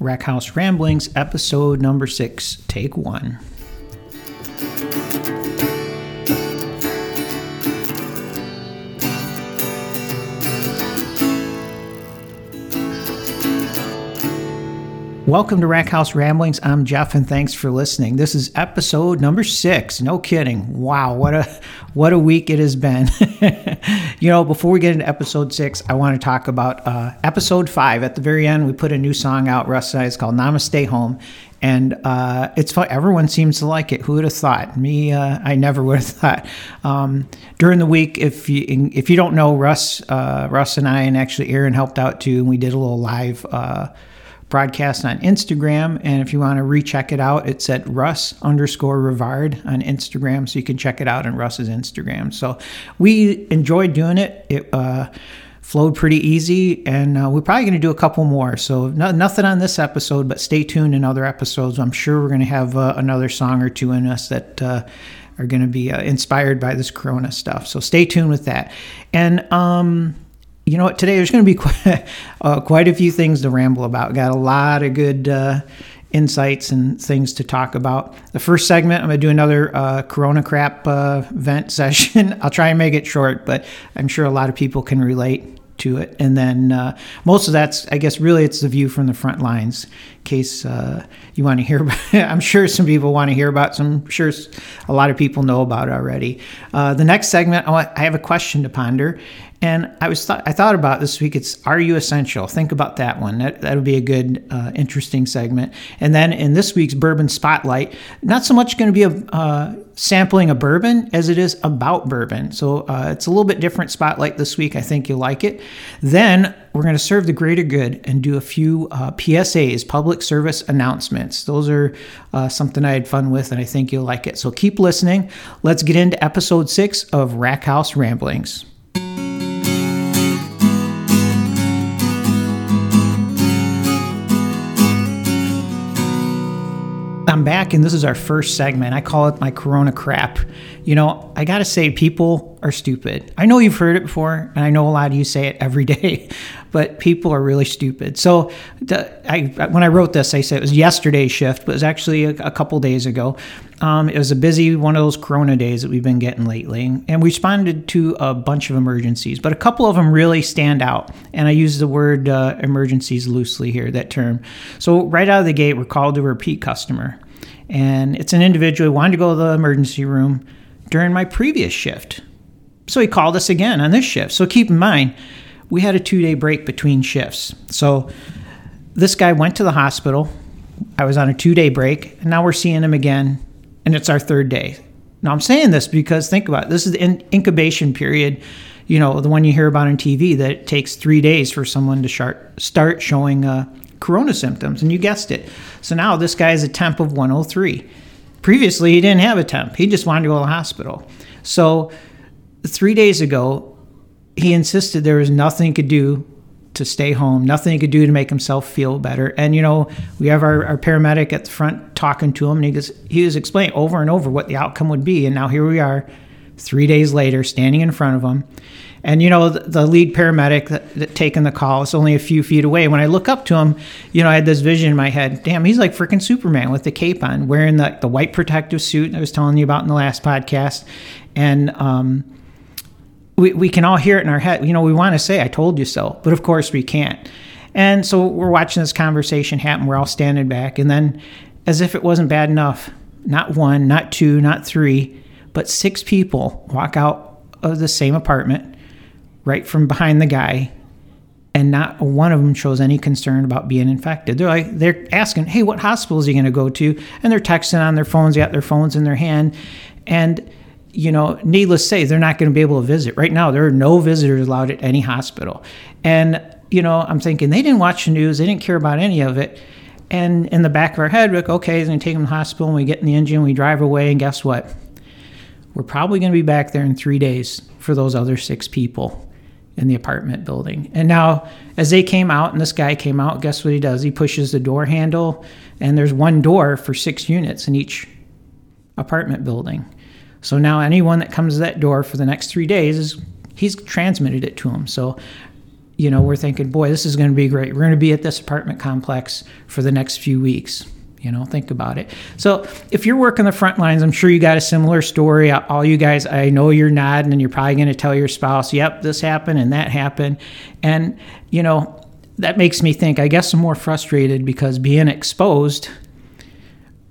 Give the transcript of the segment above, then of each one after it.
Rack House Ramblings, episode number six, take one. Welcome to Rack House Ramblings. I'm Jeff, and thanks for listening. This is episode number six. No kidding. Wow, what a what a week it has been. you know, before we get into episode six, I want to talk about uh, episode five. At the very end, we put a new song out. Russ and I. It's called "Namaste Home," and uh, it's fun. Everyone seems to like it. Who would have thought? Me, uh, I never would have thought. Um, during the week, if you if you don't know, Russ, uh, Russ and I, and actually Aaron helped out too, and we did a little live uh, broadcast on Instagram. And if you want to recheck it out, it's at Russ underscore Rivard on Instagram. So you can check it out on Russ's Instagram. So we enjoyed doing it. It uh, flowed pretty easy, and uh, we're probably going to do a couple more. So no, nothing on this episode, but stay tuned in other episodes. I'm sure we're going to have uh, another song or two in us that uh, are going to be uh, inspired by this Corona stuff. So stay tuned with that. And um, you know what? Today there's going to be quite, uh, quite a few things to ramble about. Got a lot of good uh, insights and things to talk about. The first segment, I'm going to do another uh, Corona crap uh, vent session. I'll try and make it short, but I'm sure a lot of people can relate to it. And then uh, most of that's, I guess, really it's the view from the front lines. In case uh, you want to hear, about, I'm sure some people want to hear about. Some, sure a lot of people know about already. The next segment, I have a question to ponder, and I was th- I thought about this week. It's Are You Essential? Think about that one. That that would be a good, uh, interesting segment. And then in this week's Bourbon Spotlight, not so much going to be a uh, sampling a bourbon as it is about bourbon. So uh, it's a little bit different spotlight this week. I think you'll like it. Then we're going to serve the greater good and do a few uh, PSAs, public service announcements. Those are uh, something I had fun with, and I think you'll like it. So keep listening. Let's get into episode six of Rack House Ramblings. I'm back, and this is our first segment. I call it my Corona crap. You know, I gotta say, people are stupid. I know you've heard it before, and I know a lot of you say it every day, but people are really stupid. So, I, when I wrote this, I said it was yesterday's shift, but it was actually a, a couple days ago. Um, it was a busy one of those Corona days that we've been getting lately, and we responded to a bunch of emergencies, but a couple of them really stand out. And I use the word uh, emergencies loosely here, that term. So, right out of the gate, we're called to repeat customer and it's an individual who wanted to go to the emergency room during my previous shift. So he called us again on this shift. So keep in mind, we had a two day break between shifts. So this guy went to the hospital. I was on a two day break, and now we're seeing him again, and it's our third day. Now I'm saying this because think about it. This is the in- incubation period, you know, the one you hear about on TV that it takes three days for someone to start start showing uh, corona symptoms, and you guessed it. So now this guy has a temp of 103. Previously, he didn't have a temp, he just wanted to go to the hospital. So three days ago, he insisted there was nothing he could do to stay home, nothing he could do to make himself feel better. And you know, we have our, our paramedic at the front talking to him, and he goes, he was explaining over and over what the outcome would be. And now here we are, three days later, standing in front of him. And you know, the, the lead paramedic that, that taking the call is only a few feet away. When I look up to him, you know, I had this vision in my head. Damn, he's like freaking Superman with the cape on, wearing the, the white protective suit I was telling you about in the last podcast. And um, we, we can all hear it in our head. You know, we want to say, I told you so, but of course we can't. And so we're watching this conversation happen. We're all standing back. And then, as if it wasn't bad enough, not one, not two, not three, but six people walk out of the same apartment right from behind the guy and not one of them shows any concern about being infected. They're like they're asking, "Hey, what hospital is he going to go to?" And they're texting on their phones, they got their phones in their hand, and you know, needless to say, they're not going to be able to visit. Right now, there are no visitors allowed at any hospital. And you know, I'm thinking they didn't watch the news, they didn't care about any of it. And in the back of our head, we're like, okay, he's going to take them to the hospital, and we get in the engine, we drive away, and guess what? We're probably going to be back there in three days for those other six people in the apartment building. And now, as they came out and this guy came out, guess what he does? He pushes the door handle, and there's one door for six units in each apartment building. So now, anyone that comes to that door for the next three days is he's transmitted it to them. So you know, we're thinking, boy, this is going to be great. We're going to be at this apartment complex for the next few weeks. You know, think about it. So, if you're working the front lines, I'm sure you got a similar story. All you guys, I know you're nodding and you're probably going to tell your spouse, yep, this happened and that happened. And, you know, that makes me think, I guess I'm more frustrated because being exposed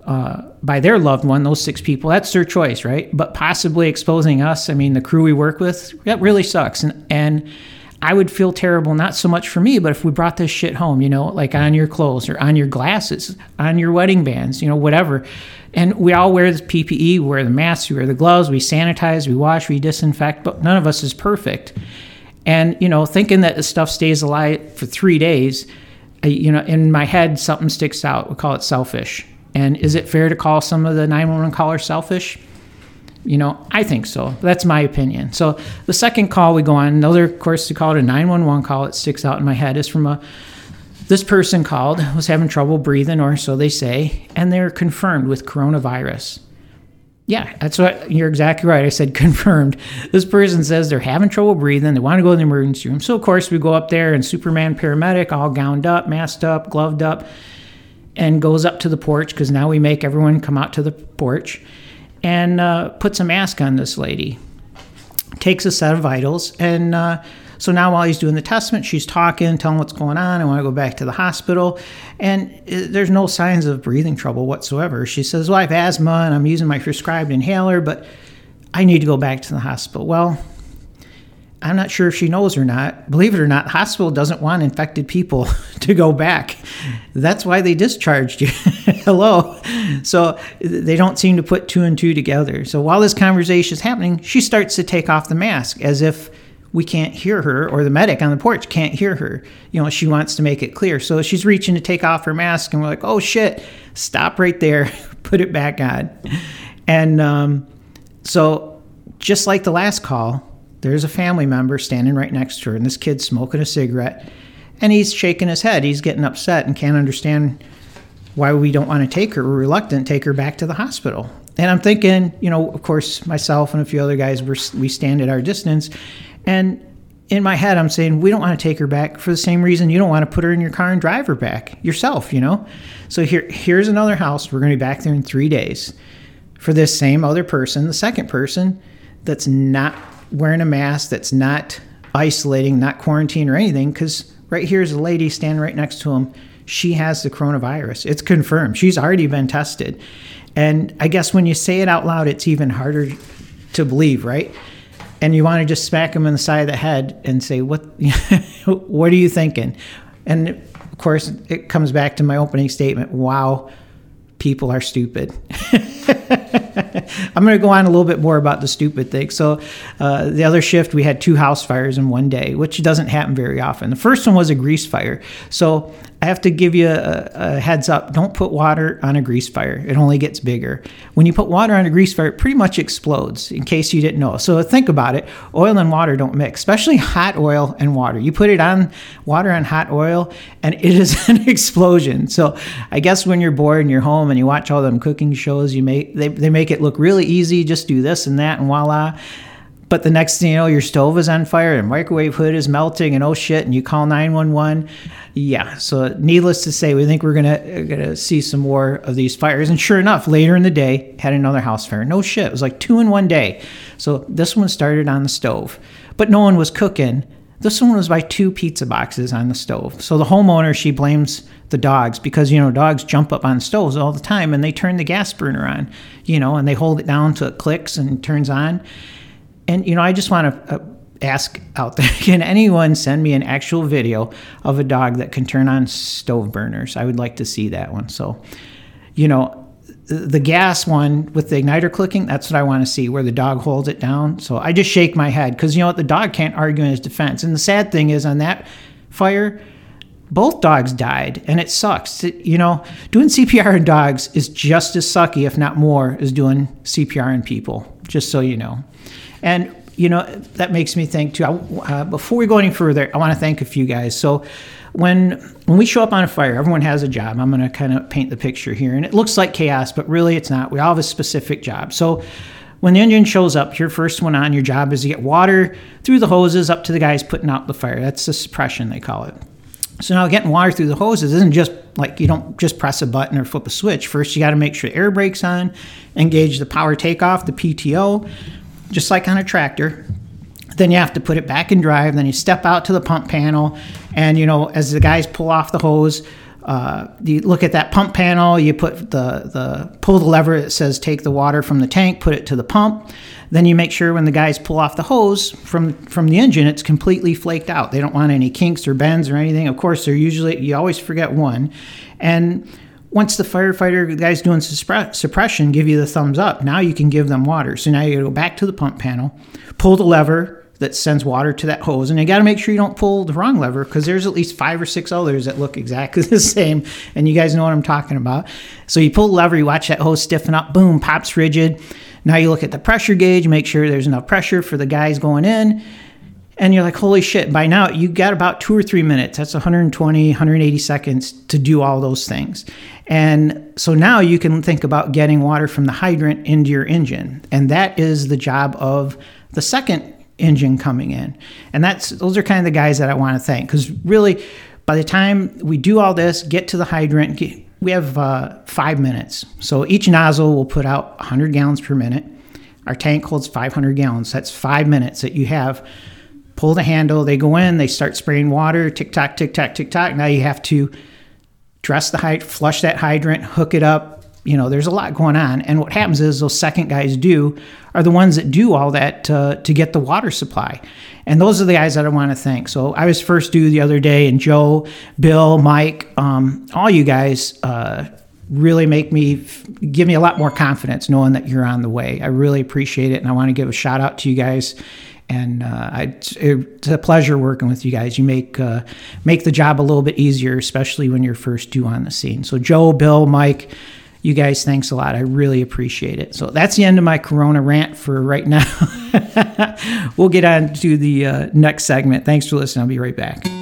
uh, by their loved one, those six people, that's their choice, right? But possibly exposing us, I mean, the crew we work with, that really sucks. And, and I would feel terrible, not so much for me, but if we brought this shit home, you know, like on your clothes or on your glasses, on your wedding bands, you know, whatever. And we all wear the PPE, we wear the masks, we wear the gloves, we sanitize, we wash, we disinfect, but none of us is perfect. And, you know, thinking that the stuff stays alive for three days, you know, in my head, something sticks out. We call it selfish and is it fair to call some of the 911 callers selfish? You know, I think so. That's my opinion. So the second call we go on, another, of course, we call it a 911 call. It sticks out in my head is from a this person called was having trouble breathing, or so they say, and they're confirmed with coronavirus. Yeah, that's what you're exactly right. I said confirmed. This person says they're having trouble breathing. They want to go to the emergency room. So, of course, we go up there and Superman paramedic, all gowned up, masked up, gloved up and goes up to the porch because now we make everyone come out to the porch and uh, puts a mask on this lady. Takes a set of vitals. And uh, so now while he's doing the testament, she's talking, telling what's going on. I want to go back to the hospital. And uh, there's no signs of breathing trouble whatsoever. She says, Well, I have asthma and I'm using my prescribed inhaler, but I need to go back to the hospital. Well, I'm not sure if she knows or not. Believe it or not, hospital doesn't want infected people to go back. That's why they discharged you. Hello. So they don't seem to put two and two together. So while this conversation is happening, she starts to take off the mask as if we can't hear her or the medic on the porch can't hear her. You know, she wants to make it clear. So she's reaching to take off her mask and we're like, "Oh shit. Stop right there. put it back on." And um, so just like the last call, there's a family member standing right next to her, and this kid's smoking a cigarette, and he's shaking his head. He's getting upset and can't understand why we don't want to take her. We're reluctant to take her back to the hospital. And I'm thinking, you know, of course, myself and a few other guys, we stand at our distance. And in my head, I'm saying, we don't want to take her back for the same reason you don't want to put her in your car and drive her back yourself, you know? So here, here's another house. We're going to be back there in three days for this same other person, the second person that's not wearing a mask that's not isolating, not quarantine or anything, because right here's a lady standing right next to him. She has the coronavirus. It's confirmed. She's already been tested. And I guess when you say it out loud, it's even harder to believe, right? And you want to just smack him in the side of the head and say, "What? what are you thinking?" And of course, it comes back to my opening statement. Wow, people are stupid. I'm going to go on a little bit more about the stupid thing. So, uh, the other shift, we had two house fires in one day, which doesn't happen very often. The first one was a grease fire. So, I have to give you a, a, heads up don't put water on a grease fire, it only gets bigger. When you put water on a grease fire, it pretty much explodes, in case you didn't know. So, think about it oil and water don't mix, especially hot oil and water. You put it on water on hot oil, and it is an explosion. So, I guess when you're bored and you're home and you watch all them cooking shows, you make they, they make it look really easy. Just do this and that, and voila. But the next thing you know, your stove is on fire and microwave hood is melting, and oh shit, and you call 911. Yeah, so needless to say, we think we're gonna gonna see some more of these fires. And sure enough, later in the day, had another house fire. No shit, it was like two in one day. So this one started on the stove, but no one was cooking. This one was by two pizza boxes on the stove. So the homeowner, she blames the dogs because, you know, dogs jump up on stoves all the time and they turn the gas burner on, you know, and they hold it down till it clicks and turns on. And, you know, I just want to uh, ask out there can anyone send me an actual video of a dog that can turn on stove burners? I would like to see that one. So, you know, the gas one with the igniter clicking, that's what I want to see, where the dog holds it down. So I just shake my head because you know what? The dog can't argue in his defense. And the sad thing is, on that fire, both dogs died, and it sucks. You know, doing CPR in dogs is just as sucky, if not more, as doing CPR in people, just so you know. And, you know, that makes me think too. Uh, before we go any further, I want to thank a few guys. So, when when we show up on a fire, everyone has a job. I'm going to kind of paint the picture here, and it looks like chaos, but really it's not. We all have a specific job. So when the engine shows up, your first one on, your job is to get water through the hoses up to the guys putting out the fire. That's the suppression, they call it. So now getting water through the hoses isn't just like you don't just press a button or flip a switch. First, you got to make sure the air brake's on, engage the power takeoff, the PTO, just like on a tractor. Then you have to put it back in drive. Then you step out to the pump panel, and you know as the guys pull off the hose, uh, you look at that pump panel. You put the the pull the lever that says take the water from the tank, put it to the pump. Then you make sure when the guys pull off the hose from from the engine, it's completely flaked out. They don't want any kinks or bends or anything. Of course, they're usually you always forget one, and once the firefighter the guys doing suppression give you the thumbs up, now you can give them water. So now you go back to the pump panel, pull the lever that sends water to that hose, and you got to make sure you don't pull the wrong lever because there's at least five or six others that look exactly the same, and you guys know what I'm talking about. So you pull the lever, you watch that hose stiffen up, boom, pops rigid. Now you look at the pressure gauge, make sure there's enough pressure for the guys going in. And you're like, holy shit, by now you got about two or three minutes. That's 120, 180 seconds to do all those things. And so now you can think about getting water from the hydrant into your engine. And that is the job of the second engine coming in. And that's those are kind of the guys that I want to thank because really, by the time we do all this, get to the hydrant, get, we have uh, five minutes. So each nozzle will put out 100 gallons per minute. Our tank holds 500 gallons. That's five minutes that you have. Pull the handle, they go in, they start spraying water, tick tock, tick tock, tick tock. Now you have to dress the hydrant, flush that hydrant, hook it up. You know, there's a lot going on. And what happens is those second guys do are the ones that do all that uh, to get the water supply. And those are the guys that I want to thank. So I was first due the other day, and Joe, Bill, Mike, um, all you guys uh, really make me give me a lot more confidence knowing that you're on the way. I really appreciate it, and I want to give a shout out to you guys. And uh, I, it's a pleasure working with you guys. You make uh, make the job a little bit easier, especially when you're first due on the scene. So Joe, Bill, Mike you guys, thanks a lot. I really appreciate it. So that's the end of my Corona rant for right now. we'll get on to the uh, next segment. Thanks for listening. I'll be right back.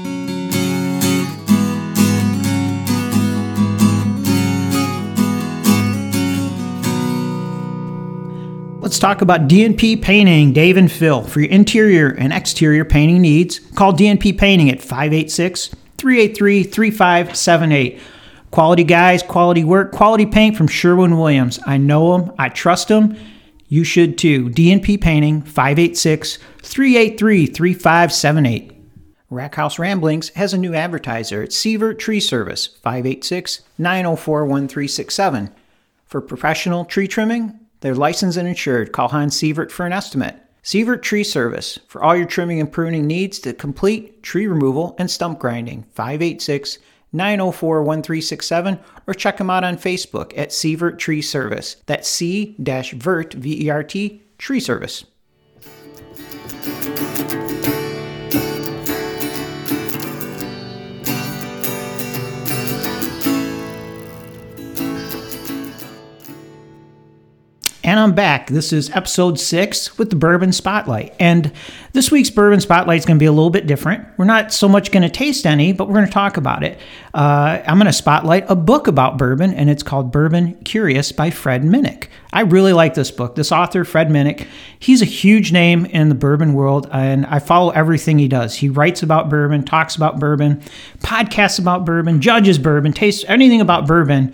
Let's talk about DNP Painting, Dave and Phil. For your interior and exterior painting needs, call DNP Painting at 586 383 3578. Quality guys, quality work, quality paint from Sherwin Williams. I know them, I trust them. You should too. DNP Painting, 586 383 3578. Rackhouse Ramblings has a new advertiser at Sievert Tree Service, 586 904 1367. For professional tree trimming, they're licensed and insured. Call Hans Sievert for an estimate. Sievert Tree Service for all your trimming and pruning needs to complete tree removal and stump grinding, 586 904 1367 or check them out on Facebook at Sievert Tree Service. That's C Vert, V E R T, Tree Service. And I'm back. This is episode six with the Bourbon Spotlight. And this week's Bourbon Spotlight is going to be a little bit different. We're not so much going to taste any, but we're going to talk about it. Uh, I'm going to spotlight a book about bourbon, and it's called Bourbon Curious by Fred Minnick. I really like this book. This author, Fred Minnick, he's a huge name in the bourbon world, and I follow everything he does. He writes about bourbon, talks about bourbon, podcasts about bourbon, judges bourbon, tastes anything about bourbon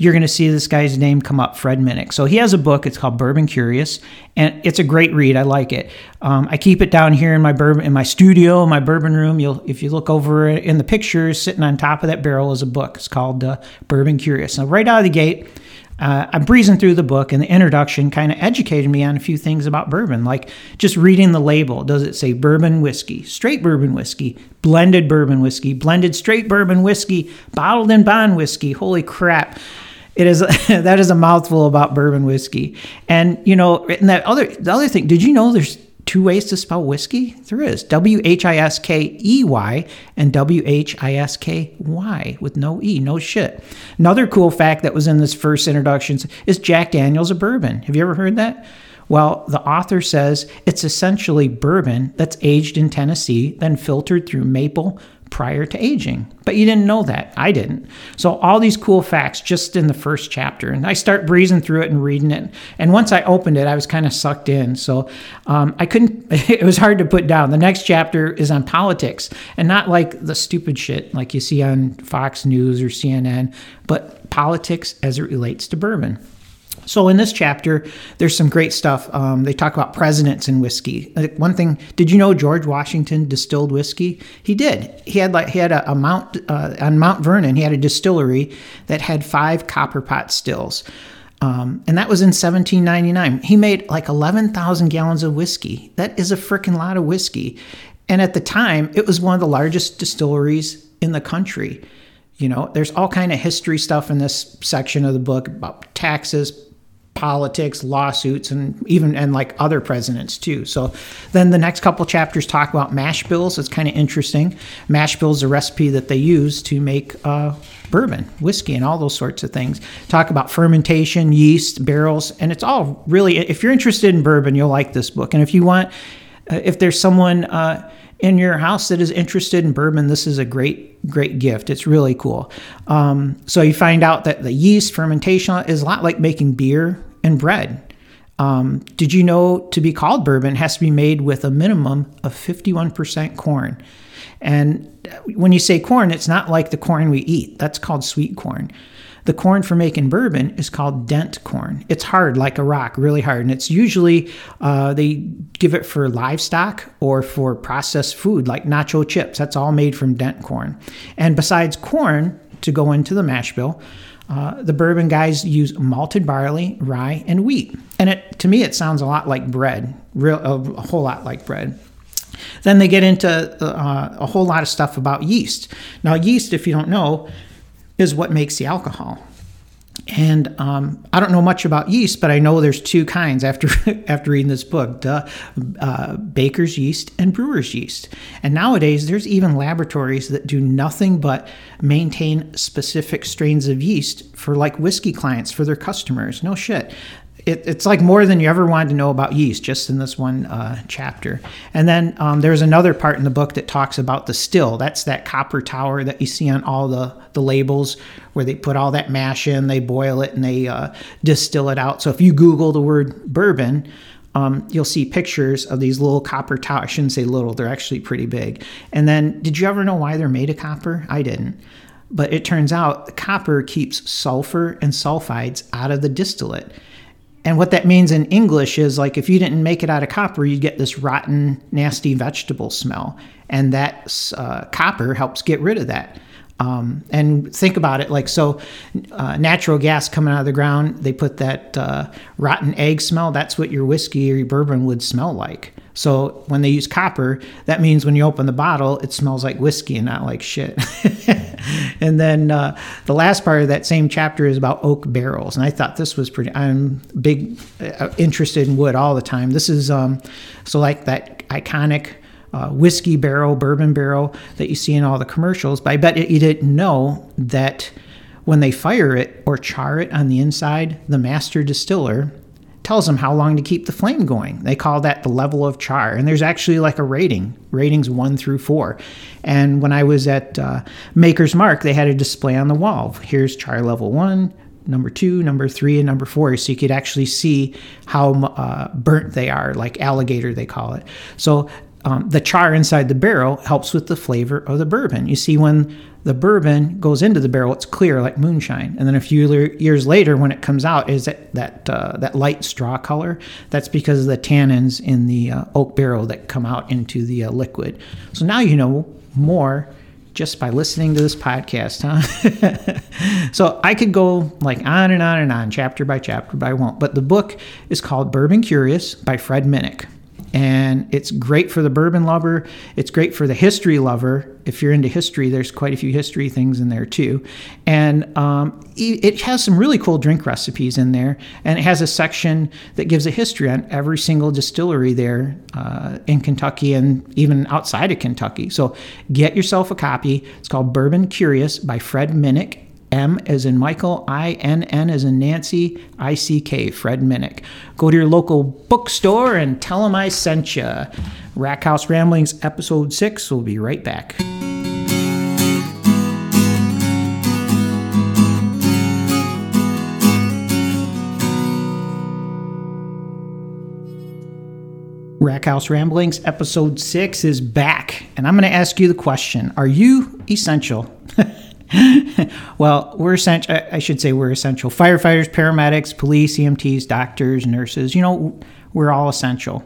you're going to see this guy's name come up, Fred Minnick. So he has a book. It's called Bourbon Curious, and it's a great read. I like it. Um, I keep it down here in my bourbon in my studio, my bourbon room. You'll if you look over in the pictures, sitting on top of that barrel is a book. It's called uh, Bourbon Curious. Now, right out of the gate. Uh, I'm breezing through the book, and the introduction kind of educated me on a few things about bourbon, like just reading the label. Does it say bourbon whiskey, straight bourbon whiskey, blended bourbon whiskey, blended straight bourbon whiskey, bottled in bond whiskey? Holy crap! It is that is a mouthful about bourbon whiskey. And you know, and that other the other thing, did you know there's two ways to spell whiskey? There is W H I S K E Y and W H I S K Y with no E, no shit. Another cool fact that was in this first introduction is Jack Daniels a bourbon. Have you ever heard that? Well, the author says it's essentially bourbon that's aged in Tennessee, then filtered through maple, prior to aging. But you didn't know that. I didn't. So all these cool facts just in the first chapter. And I start breezing through it and reading it. And once I opened it, I was kind of sucked in. So um, I couldn't, it was hard to put down. The next chapter is on politics and not like the stupid shit like you see on Fox News or CNN, but politics as it relates to bourbon. So in this chapter, there's some great stuff. Um, they talk about presidents and whiskey. Like one thing, did you know George Washington distilled whiskey? He did. He had like he had a, a Mount uh, on Mount Vernon. He had a distillery that had five copper pot stills. Um, and that was in 1799. He made like 11,000 gallons of whiskey. That is a freaking lot of whiskey. And at the time, it was one of the largest distilleries in the country. You know, there's all kind of history stuff in this section of the book about taxes, politics, lawsuits, and even and like other presidents too. So then the next couple chapters talk about mash bills. It's kind of interesting. Mash bills a recipe that they use to make uh, bourbon, whiskey, and all those sorts of things. Talk about fermentation, yeast, barrels, and it's all really. If you're interested in bourbon, you'll like this book. And if you want, if there's someone. Uh, in your house that is interested in bourbon, this is a great, great gift. It's really cool. Um, so you find out that the yeast fermentation is a lot like making beer and bread. Um, did you know to be called bourbon has to be made with a minimum of 51% corn? And when you say corn, it's not like the corn we eat. That's called sweet corn. The corn for making bourbon is called dent corn. It's hard, like a rock, really hard. And it's usually, uh, they give it for livestock or for processed food, like nacho chips. That's all made from dent corn. And besides corn to go into the mash bill, uh, the bourbon guys use malted barley, rye, and wheat. And it, to me, it sounds a lot like bread, real, a, whole lot like bread. Then they get into uh, a whole lot of stuff about yeast. Now, yeast, if you don't know, is what makes the alcohol. And um, I don't know much about yeast, but I know there's two kinds after after reading this book: uh, baker's yeast and brewer's yeast. And nowadays, there's even laboratories that do nothing but maintain specific strains of yeast for like whiskey clients for their customers. No shit it, it's like more than you ever wanted to know about yeast just in this one uh, chapter. And then um, there's another part in the book that talks about the still. That's that copper tower that you see on all the, the labels where they put all that mash in, they boil it, and they uh, distill it out. So if you Google the word bourbon, um, you'll see pictures of these little copper towers. I shouldn't say little, they're actually pretty big. And then, did you ever know why they're made of copper? I didn't. But it turns out copper keeps sulfur and sulfides out of the distillate. And what that means in English is like if you didn't make it out of copper, you get this rotten, nasty vegetable smell. And that uh, copper helps get rid of that. Um, and think about it like so uh, natural gas coming out of the ground, they put that uh, rotten egg smell. That's what your whiskey or your bourbon would smell like. So when they use copper, that means when you open the bottle, it smells like whiskey and not like shit. and then uh, the last part of that same chapter is about oak barrels, and I thought this was pretty. I'm big uh, interested in wood all the time. This is um, so like that iconic. Uh, whiskey barrel, bourbon barrel that you see in all the commercials. But I bet you didn't know that when they fire it or char it on the inside, the master distiller tells them how long to keep the flame going. They call that the level of char. And there's actually like a rating, ratings one through four. And when I was at uh, Maker's Mark, they had a display on the wall. Here's char level one, number two, number three, and number four. So you could actually see how uh, burnt they are, like alligator, they call it. So um, the char inside the barrel helps with the flavor of the bourbon. You see, when the bourbon goes into the barrel, it's clear like moonshine. And then a few years later, when it comes out, is that that uh, that light straw color? That's because of the tannins in the uh, oak barrel that come out into the uh, liquid. So now you know more just by listening to this podcast, huh? so I could go like on and on and on, chapter by chapter, but I won't. But the book is called Bourbon Curious by Fred Minnick and it's great for the bourbon lover. It's great for the history lover. If you're into history, there's quite a few history things in there too, and um, it has some really cool drink recipes in there. And it has a section that gives a history on every single distillery there uh, in Kentucky and even outside of Kentucky. So get yourself a copy. It's called Bourbon Curious by Fred Minnick, M as in Michael, I N N as in Nancy, I C K, Fred Minnick. Go to your local bookstore and tell them I sent you. Rackhouse Ramblings, Episode 6. We'll be right back. Rackhouse Ramblings, Episode 6 is back. And I'm going to ask you the question Are you essential? well, we're essential. I should say we're essential. Firefighters, paramedics, police, EMTs, doctors, nurses, you know, we're all essential.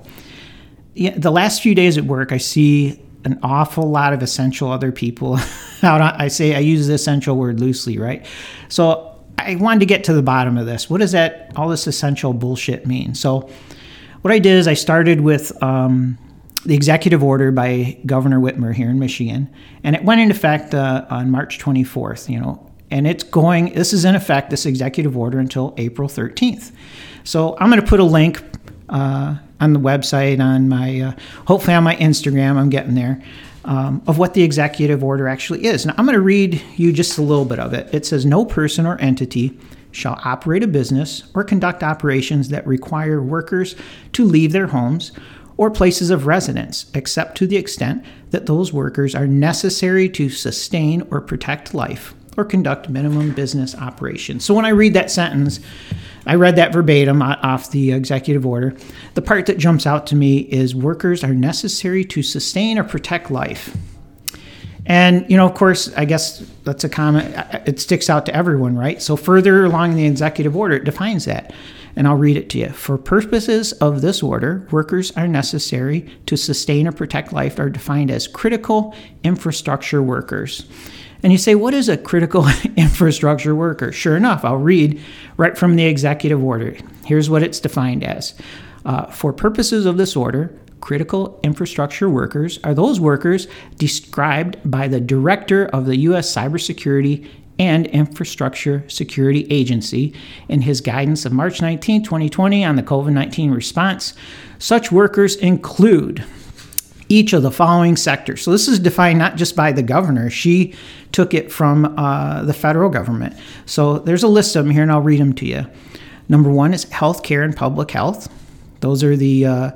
Yeah, the last few days at work, I see an awful lot of essential other people out. On, I say I use the essential word loosely, right? So I wanted to get to the bottom of this. What does that all this essential bullshit mean? So what I did is I started with um, the executive order by Governor Whitmer here in Michigan, and it went into effect uh, on March 24th. You know, and it's going. This is in effect this executive order until April 13th. So I'm going to put a link. Uh, on the website, on my, uh, hopefully on my Instagram, I'm getting there, um, of what the executive order actually is. Now, I'm going to read you just a little bit of it. It says, No person or entity shall operate a business or conduct operations that require workers to leave their homes or places of residence, except to the extent that those workers are necessary to sustain or protect life or conduct minimum business operations. So when I read that sentence, I read that verbatim off the executive order. The part that jumps out to me is workers are necessary to sustain or protect life. And, you know, of course, I guess that's a comment, it sticks out to everyone, right? So, further along in the executive order, it defines that. And I'll read it to you. For purposes of this order, workers are necessary to sustain or protect life are defined as critical infrastructure workers. And you say, what is a critical infrastructure worker? Sure enough, I'll read right from the executive order. Here's what it's defined as. Uh, for purposes of this order, critical infrastructure workers are those workers described by the director of the U.S. Cybersecurity and Infrastructure Security Agency in his guidance of March 19, 2020 on the COVID 19 response. Such workers include each of the following sectors. So this is defined not just by the governor, she took it from uh, the federal government. So there's a list of them here, and I'll read them to you. Number one is healthcare and public health. Those are the uh,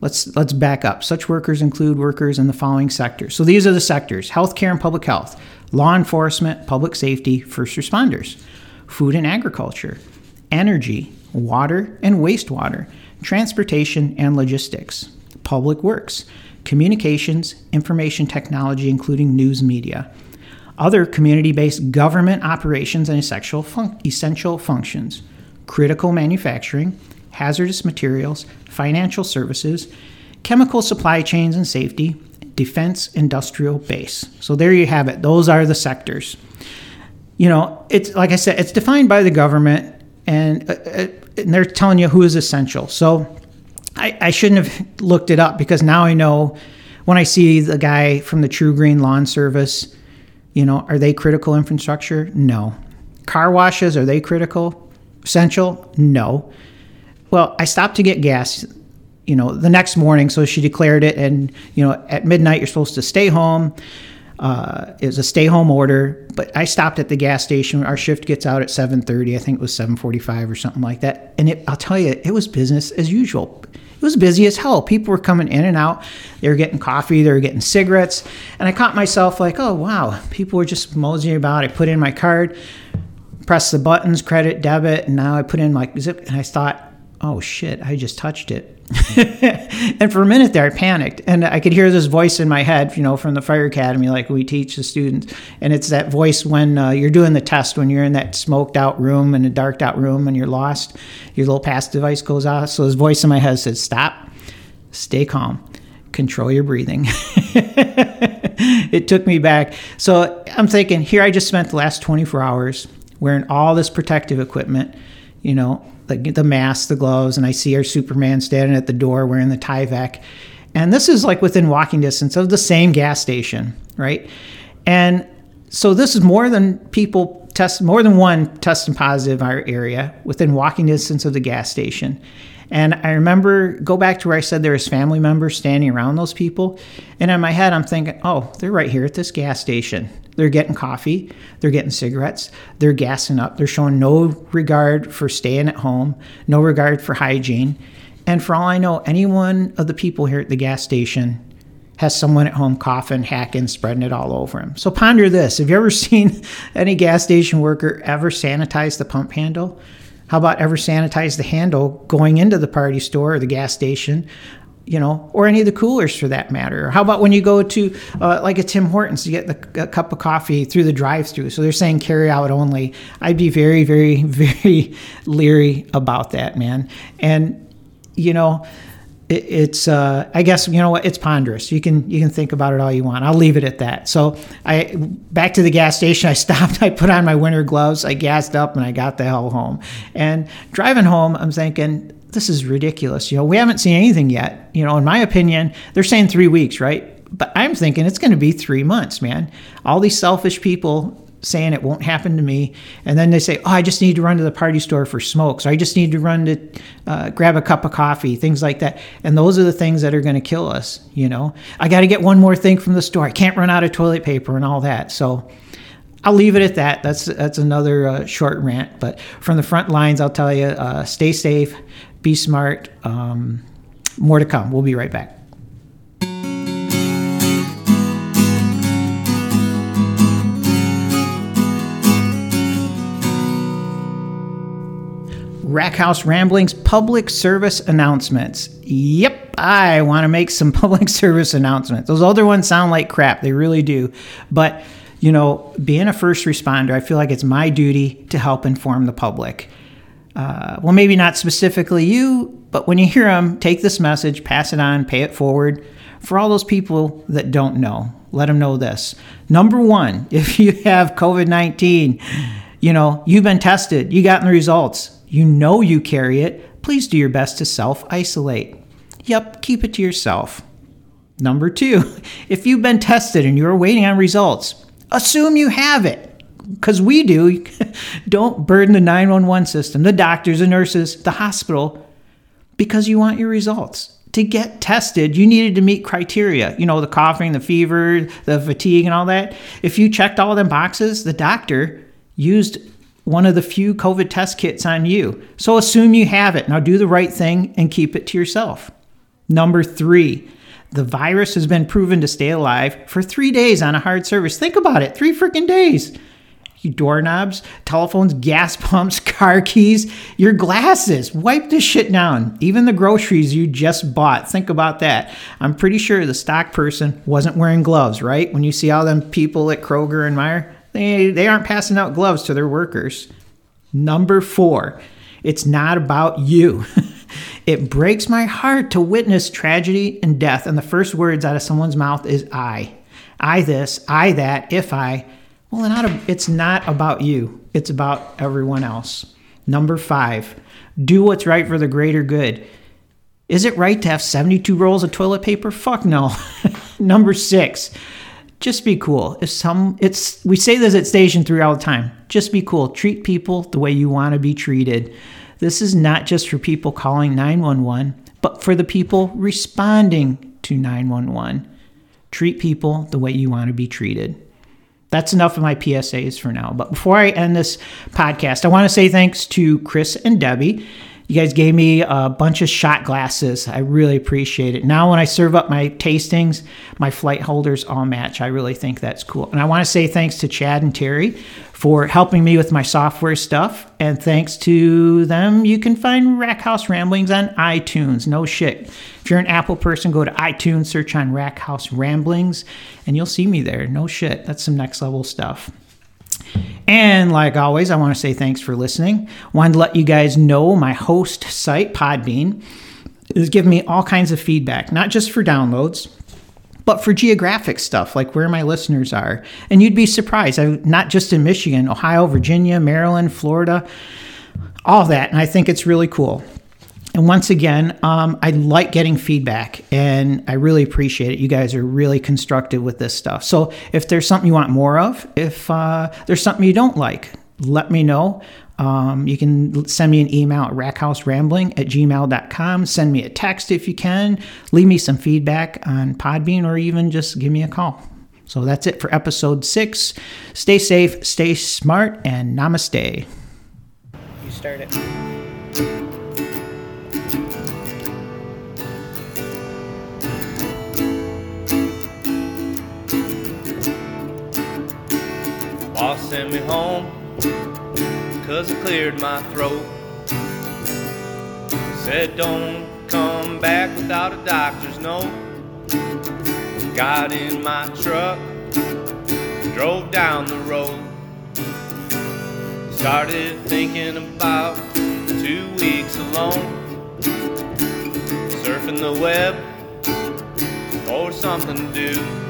let's let's back up. Such workers include workers in the following sectors. So these are the sectors: healthcare and public health, law enforcement, public safety, first responders, food and agriculture, energy, water and wastewater, transportation and logistics, public works, communications, information technology, including news media, other community based government operations and essential, fun- essential functions, critical manufacturing, hazardous materials, financial services, chemical supply chains and safety, defense industrial base. So there you have it. Those are the sectors. You know, it's like I said, it's defined by the government and, uh, uh and they're telling you who is essential. So I, I shouldn't have looked it up because now I know when I see the guy from the TruGreen Lawn Service, you know, are they critical infrastructure? No. Car washes, are they critical? Essential? No. Well, I stopped to get gas, you know, the next morning. So she declared it. And, you know, at midnight, you're supposed to stay home. Uh, it was a stay home order, but I stopped at the gas station. Our shift gets out at 7:30. I think it was 7:45 or something like that. And it, I'll tell you, it was business as usual it was busy as hell. People were coming in and out. They were getting coffee, they were getting cigarettes. And I caught myself like, oh, wow, people were just moseying about. I put in my card, pressed the buttons, credit, debit, and now I put in my zip. And I thought, oh shit, I just touched it. and for a minute there, I panicked, and I could hear this voice in my head, you know, from the fire academy, like we teach the students. And it's that voice when uh, you're doing the test, when you're in that smoked out room and a darked out room, and you're lost. Your little pass device goes off. So this voice in my head says, "Stop, stay calm, control your breathing." it took me back. So I'm thinking, here I just spent the last 24 hours wearing all this protective equipment, you know, the, the mask, the gloves, and I see our Superman standing at the door wearing the Tyvek. And this is like within walking distance of the same gas station, right? And so this is more than people test, more than one testing positive in our area within walking distance of the gas station. And I remember go back to where I said there was family members standing around those people. And in my head, I'm thinking, oh, they're right here at this gas station. They're getting coffee, they're getting cigarettes, they're gassing up, they're showing no regard for staying at home, no regard for hygiene. And for all I know, any one of the people here at the gas station has someone at home coughing, hacking, spreading it all over him. So ponder this. Have you ever seen any gas station worker ever sanitize the pump handle? How about ever sanitize the handle going into the party store or the gas station you know, or any of the coolers for that matter. How about when you go to uh, like a Tim Hortons to get the, a cup of coffee through the drive-through? So they're saying carry out only. I'd be very, very, very leery about that, man. And you know, it, it's uh, I guess you know what it's ponderous. You can you can think about it all you want. I'll leave it at that. So I back to the gas station. I stopped. I put on my winter gloves. I gassed up and I got the hell home. And driving home, I'm thinking this is ridiculous. You know, we haven't seen anything yet. You know, in my opinion, they're saying three weeks, right? But I'm thinking it's going to be three months, man. All these selfish people saying it won't happen to me. And then they say, oh, I just need to run to the party store for smokes, or I just need to run to uh, grab a cup of coffee, things like that. And those are the things that are going to kill us, you know? I got to get one more thing from the store. I can't run out of toilet paper and all that. So I'll leave it at that. That's, that's another uh, short rant. But from the front lines, I'll tell you uh, stay safe, be smart. Um, more to come. We'll be right back. Rackhouse Ramblings public service announcements. Yep, I want to make some public service announcements. Those other ones sound like crap, they really do. But, you know, being a first responder, I feel like it's my duty to help inform the public uh, well, maybe not specifically you, but when you hear them, take this message, pass it on, pay it forward. For all those people that don't know, let them know this. Number one, if you have COVID 19, you know, you've been tested, you gotten the results, you know you carry it, please do your best to self isolate. Yep, keep it to yourself. Number two, if you've been tested and you're waiting on results, assume you have it because we do, don't burden the 911 system, the doctors, the nurses, the hospital, because you want your results. To get tested, you needed to meet criteria, you know, the coughing, the fever, the fatigue, and all that. If you checked all them boxes, the doctor used one of the few COVID test kits on you. So assume you have it. Now do the right thing and keep it to yourself. Number three, the virus has been proven to stay alive for three days on a hard surface. Think about it three freaking days doorknobs, telephones, gas pumps, car keys, your glasses. Wipe this shit down. Even the groceries you just bought. Think about that. I'm pretty sure the stock person wasn't wearing gloves, right? When you see all them people at Kroger and Meijer, they, they aren't passing out gloves to their workers. Number four, it's not about you. it breaks my heart to witness tragedy and death, and the first words out of someone's mouth is I. I this, I that, if I. Well, not a, it's not about you, it's about everyone else. Number five, do what's right for the greater good. Is it right to have 72 rolls of toilet paper? Fuck no. Number six, just be cool. If some, it's we say this at Station Three all the time. Just be cool. Treat people the way you want to be treated. This is not just for people calling 911, but for the people responding to 911. Treat people the way you want to be treated that's enough of my PSAs for now. But before I end this podcast, I want to say thanks to Chris and Debbie. You guys gave me a bunch of shot glasses. I really appreciate it. Now, when I serve up my tastings, my flight holders all match. I really think that's cool. And I want to say thanks to Chad and Terry for helping me with my software stuff. And thanks to them, you can find Rack House Ramblings on iTunes. No shit. If you're an Apple person, go to iTunes, search on Rack House Ramblings, and you'll see me there. No shit. That's some next level stuff. And like always, I want to say thanks for listening. Wanted to let you guys know my host site, Podbean, is giving me all kinds of feedback, not just for downloads, but for geographic stuff, like where my listeners are. And you'd be surprised, I'm not just in Michigan, Ohio, Virginia, Maryland, Florida, all that. And I think it's really cool. And once again, um, I like getting feedback and I really appreciate it. You guys are really constructive with this stuff. So if there's something you want more of, if uh, there's something you don't like, let me know. Um, you can send me an email at rackhouserambling at gmail.com. Send me a text if you can. Leave me some feedback on Podbean or even just give me a call. So that's it for episode six. Stay safe, stay smart, and namaste. You start it. Sent me home, cause I cleared my throat. Said don't come back without a doctor's note. Got in my truck, drove down the road. Started thinking about two weeks alone. Surfing the web for something to do.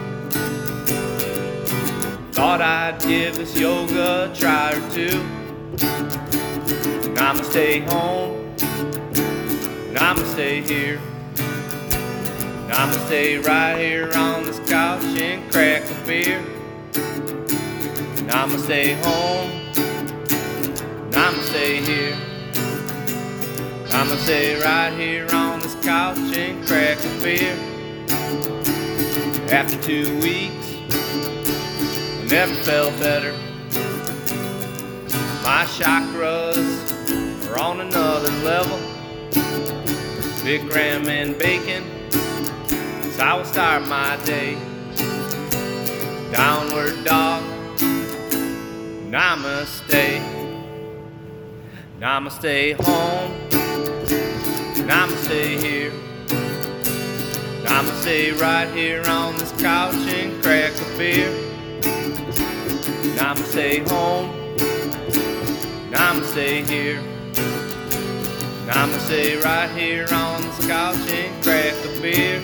Thought I'd give this yoga a try or two. And I'ma stay home. And I'ma stay here. And I'ma stay right here on this couch and crack a beer. And I'ma stay home. And I'ma stay here. And I'ma stay right here on this couch and crack a beer. After two weeks, never felt better. My chakras are on another level. Bikram and bacon, so I will start my day. Downward dog, namaste. Namaste home, namaste here. Namaste right here on this couch and crack a beer. Namaste home. I'ma stay here. I'ma stay right here on this couch and crack a beer.